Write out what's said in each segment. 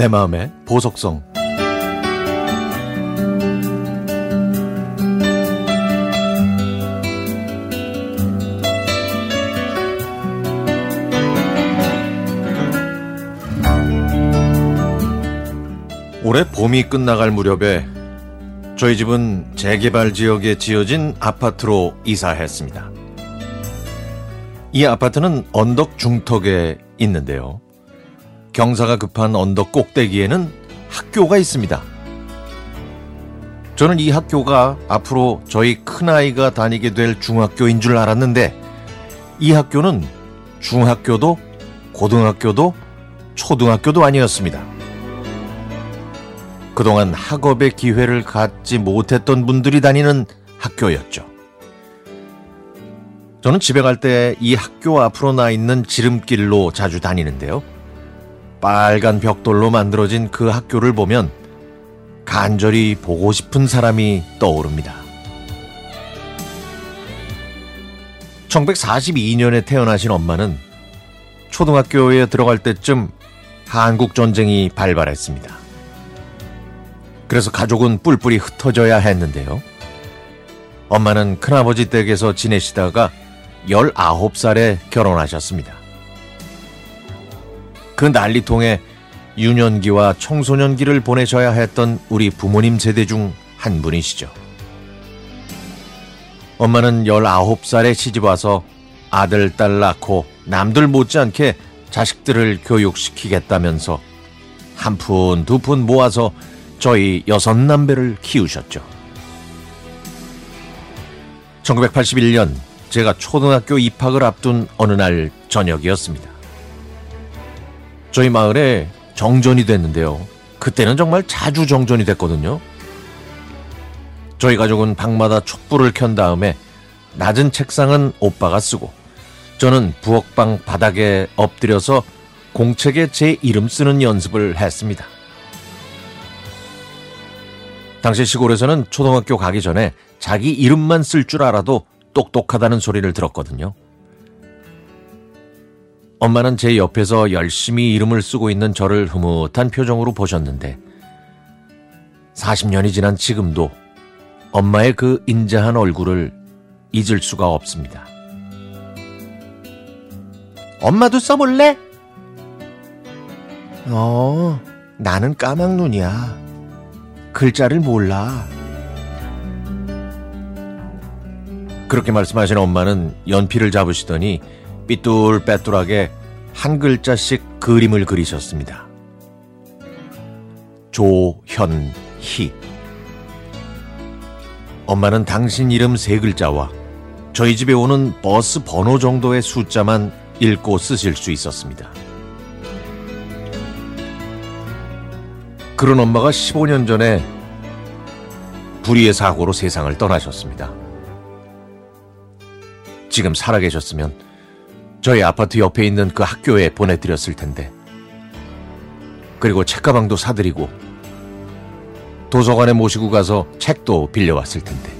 내 마음의 보석성 올해 봄이 끝나갈 무렵에 저희 집은 재개발 지역에 지어진 아파트로 이사했습니다. 이 아파트는 언덕 중턱에 있는데요. 경사가 급한 언덕 꼭대기에는 학교가 있습니다. 저는 이 학교가 앞으로 저희 큰아이가 다니게 될 중학교인 줄 알았는데 이 학교는 중학교도 고등학교도 초등학교도 아니었습니다. 그동안 학업의 기회를 갖지 못했던 분들이 다니는 학교였죠. 저는 집에 갈 때 이 학교 앞으로 나 있는 지름길로 자주 다니는데요. 빨간 벽돌로 만들어진 그 학교를 보면 간절히 보고 싶은 사람이 떠오릅니다. 1942년에 태어나신 엄마는 초등학교에 들어갈 때쯤 한국 전쟁이 발발했습니다. 그래서 가족은 뿔뿔이 흩어져야 했는데요. 엄마는 큰아버지 댁에서 지내시다가 19살에 결혼하셨습니다. 그 난리통에 유년기와 청소년기를 보내셔야 했던 우리 부모님 세대 중 한 분이시죠. 엄마는 19살에 시집와서 아들, 딸 낳고 남들 못지않게 자식들을 교육시키겠다면서 한 푼, 두 푼 모아서 저희 여섯 남배를 키우셨죠. 1981년 제가 초등학교 입학을 앞둔 어느 날 저녁이었습니다. 저희 마을에 정전이 됐는데요. 그때는 정말 자주 정전이 됐거든요. 저희 가족은 방마다 촛불을 켠 다음에 낮은 책상은 오빠가 쓰고 저는 부엌방 바닥에 엎드려서 공책에 제 이름 쓰는 연습을 했습니다. 당시 시골에서는 초등학교 가기 전에 자기 이름만 쓸 줄 알아도 똑똑하다는 소리를 들었거든요. 엄마는 제 옆에서 열심히 이름을 쓰고 있는 저를 흐뭇한 표정으로 보셨는데 40년이 지난 지금도 엄마의 그 인자한 얼굴을 잊을 수가 없습니다. 엄마도 써볼래? 어, 나는 까막눈이야. 글자를 몰라. 그렇게 말씀하신 엄마는 연필을 잡으시더니 삐뚤빼뚤하게 한 글자씩 그림을 그리셨습니다. 조현희. 엄마는 당신 이름 세 글자와 저희 집에 오는 버스 번호 정도의 숫자만 읽고 쓰실 수 있었습니다. 그런 엄마가 15년 전에 불의의 사고로 세상을 떠나셨습니다. 지금 살아계셨으면 저희 아파트 옆에 있는 그 학교에 보내드렸을 텐데. 그리고 책가방도 사드리고 도서관에 모시고 가서 책도 빌려왔을 텐데.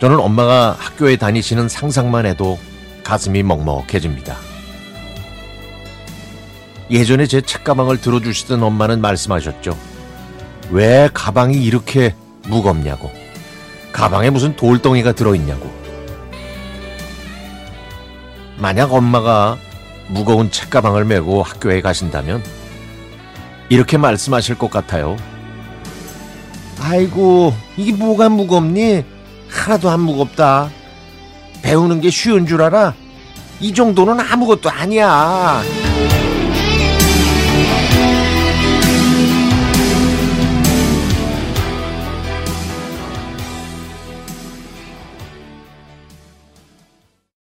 저는 엄마가 학교에 다니시는 상상만 해도 가슴이 먹먹해집니다. 예전에 제 책가방을 들어주시던 엄마는 말씀하셨죠. 왜 가방이 이렇게 무겁냐고. 가방에 무슨 돌덩이가 들어있냐고. 만약 엄마가 무거운 책가방을 메고 학교에 가신다면 이렇게 말씀하실 것 같아요. 아이고, 이게 뭐가 무겁니? 하나도 안 무겁다. 배우는 게 쉬운 줄 알아? 이 정도는 아무것도 아니야.